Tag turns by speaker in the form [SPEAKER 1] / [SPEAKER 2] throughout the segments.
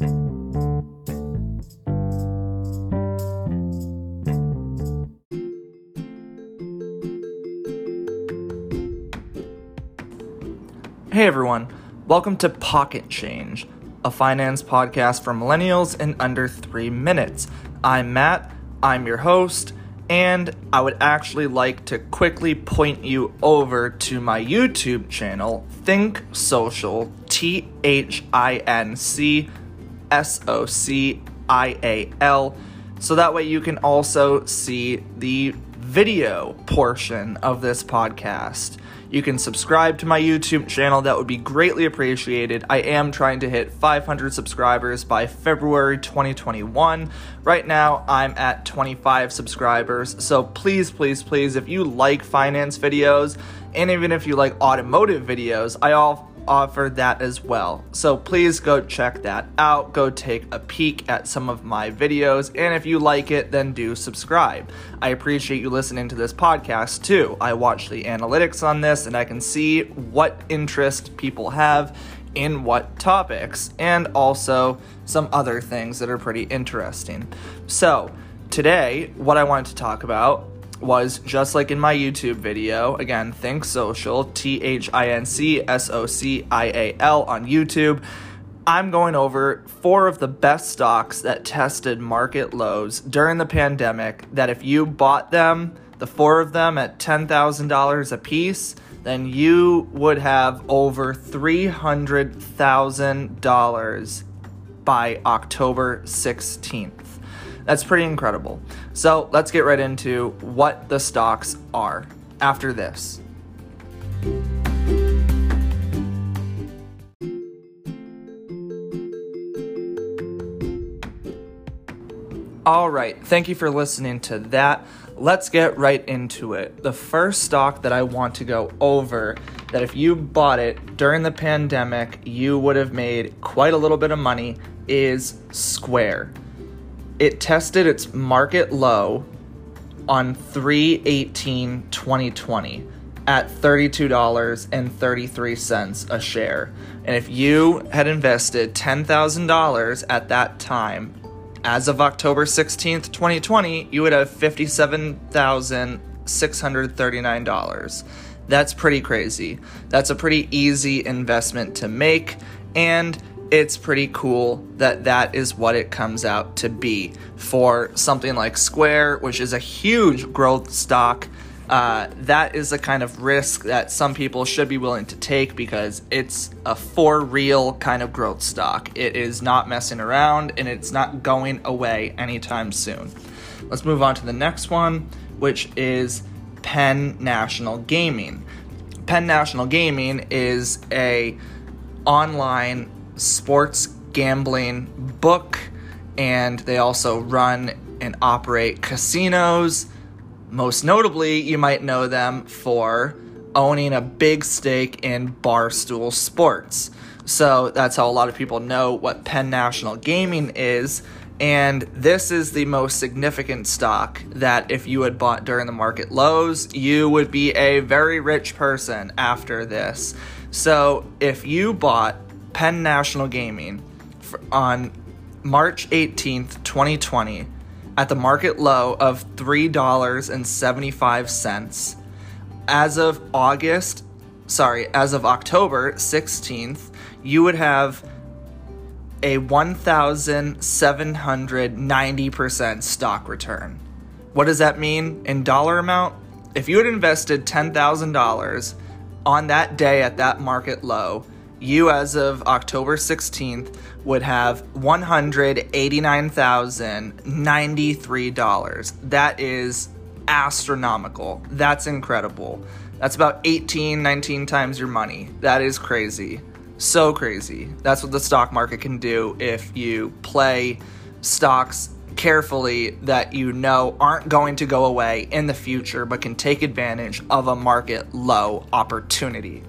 [SPEAKER 1] Hey everyone, welcome to Pocket Change, a finance podcast for millennials in under three minutes. I'm Matt, I'm your host, and I would actually like to quickly point you over to my YouTube channel, Thinc Social, T H I N C S O C I A L, so that way you can also see the video portion of this podcast. You can subscribe to my YouTube channel, that would be greatly appreciated. I am trying to hit 500 subscribers by February 2021. Right now, I'm at 25 subscribers, so please, please, please, if you like finance videos, and even if you like automotive videos, I all offer that as well. So please go check that out. Go take a peek at some of my videos. And if you like it, then do subscribe. I appreciate you listening to this podcast too. I watch the analytics on this and I can see what interest people have in what topics and also some other things that are pretty interesting. So, today, what I wanted to talk about was just like in my YouTube video. Again, Thinc Social, T H I N C S O C I A L on YouTube. I'm going over four of the best stocks that tested market lows during the pandemic. That if you bought them, the four of them at $10,000 a piece, then you would have over $300,000 by October 16th. That's pretty incredible. So let's get right into what the stocks are after this. All right, thank you for listening to that. Let's get right into it. The first stock that I want to go over that if you bought it during the pandemic, you would have made quite a little bit of money is Square it tested its market low on 318 2020 at $32.33 a share. And if you had invested $10,000 at that time, as of October 16th, 2020, you would have $57,639. That's pretty crazy. That's a pretty easy investment to make. And it's pretty cool that that is what it comes out to be for something like Square, which is a huge growth stock. Uh, that is the kind of risk that some people should be willing to take because it's a for real kind of growth stock. It is not messing around and it's not going away anytime soon. Let's move on to the next one, which is Penn National Gaming. Penn National Gaming is a online sports gambling book, and they also run and operate casinos. Most notably, you might know them for owning a big stake in Barstool Sports. So that's how a lot of people know what Penn National Gaming is. And this is the most significant stock that if you had bought during the market lows, you would be a very rich person after this. So if you bought Penn National Gaming on March 18th, 2020, at the market low of $3.75. As of August, sorry, as of October 16th, you would have a 1,790% stock return. What does that mean in dollar amount? If you had invested $10,000 on that day at that market low, you, as of October 16th, would have $189,093. That is astronomical. That's incredible. That's about 18, 19 times your money. That is crazy. So crazy. That's what the stock market can do if you play stocks carefully that you know aren't going to go away in the future but can take advantage of a market low opportunity.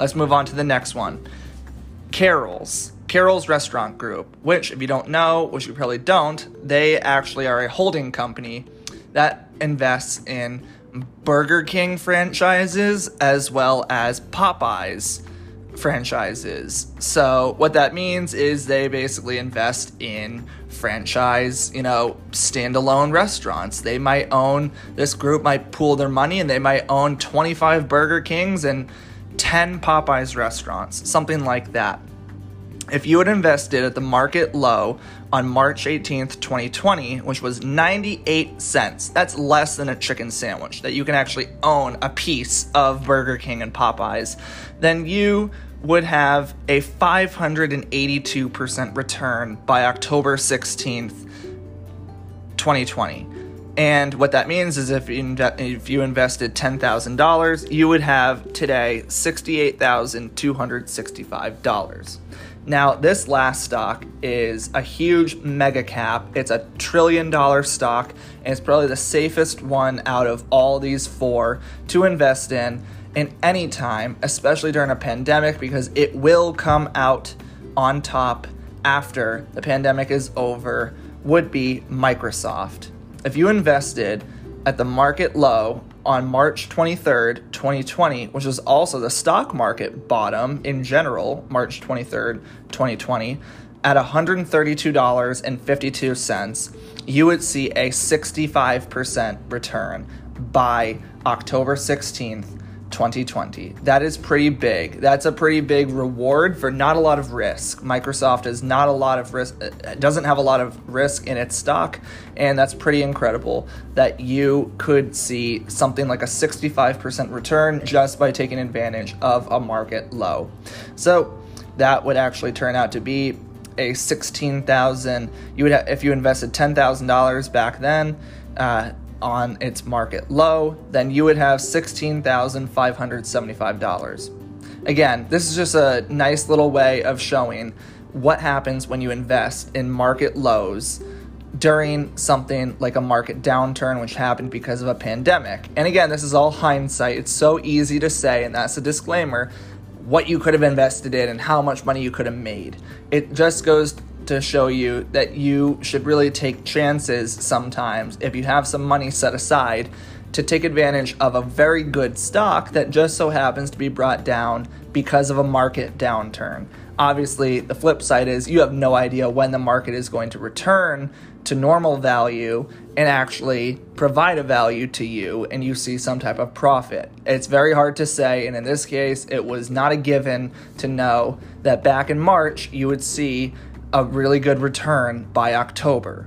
[SPEAKER 1] Let's move on to the next one. Carrols. Carrols Restaurant Group, which, if you don't know, which you probably don't, they actually are a holding company that invests in Burger King franchises as well as Popeyes franchises. So, what that means is they basically invest in franchise, you know, standalone restaurants. They might own, this group might pool their money and they might own 25 Burger Kings and 10 Popeyes restaurants, something like that. If you had invested at the market low on March 18th, 2020, which was 98 cents, that's less than a chicken sandwich, that you can actually own a piece of Burger King and Popeyes, then you would have a 582% return by October 16th, 2020. And what that means is if you, if you invested $10,000, you would have today $68,265. Now, this last stock is a huge mega cap. It's a trillion dollar stock, and it's probably the safest one out of all these four to invest in in any time, especially during a pandemic, because it will come out on top after the pandemic is over, would be Microsoft. If you invested at the market low on March 23rd, 2020, which was also the stock market bottom in general, March 23rd, 2020, at $132.52, you would see a 65% return by October 16th, 2020. That is pretty big. That's a pretty big reward for not a lot of risk. Microsoft is not a lot of risk, uh, doesn't have a lot of risk in its stock, and that's pretty incredible that you could see something like a 65% return just by taking advantage of a market low. So that would actually turn out to be a 16,000 you would have if you invested $10,000 back then uh, on its market low, then you would have $16,575. Again, this is just a nice little way of showing what happens when you invest in market lows during something like a market downturn, which happened because of a pandemic. And again, this is all hindsight. It's so easy to say, and that's a disclaimer what you could have invested in and how much money you could have made. It just goes to show you that you should really take chances sometimes if you have some money set aside to take advantage of a very good stock that just so happens to be brought down because of a market downturn. Obviously, the flip side is you have no idea when the market is going to return to normal value and actually provide a value to you and you see some type of profit. It's very hard to say, and in this case, it was not a given to know that back in March you would see a really good return by October.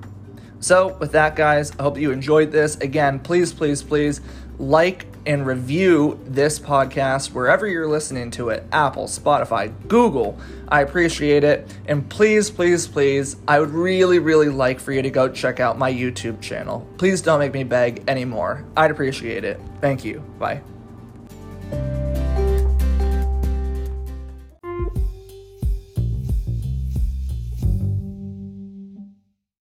[SPEAKER 1] So, with that, guys, I hope you enjoyed this. Again, please, please, please like and review this podcast wherever you're listening to it Apple, Spotify, Google. I appreciate it. And please, please, please, I would really, really like for you to go check out my YouTube channel. Please don't make me beg anymore. I'd appreciate it. Thank you. Bye.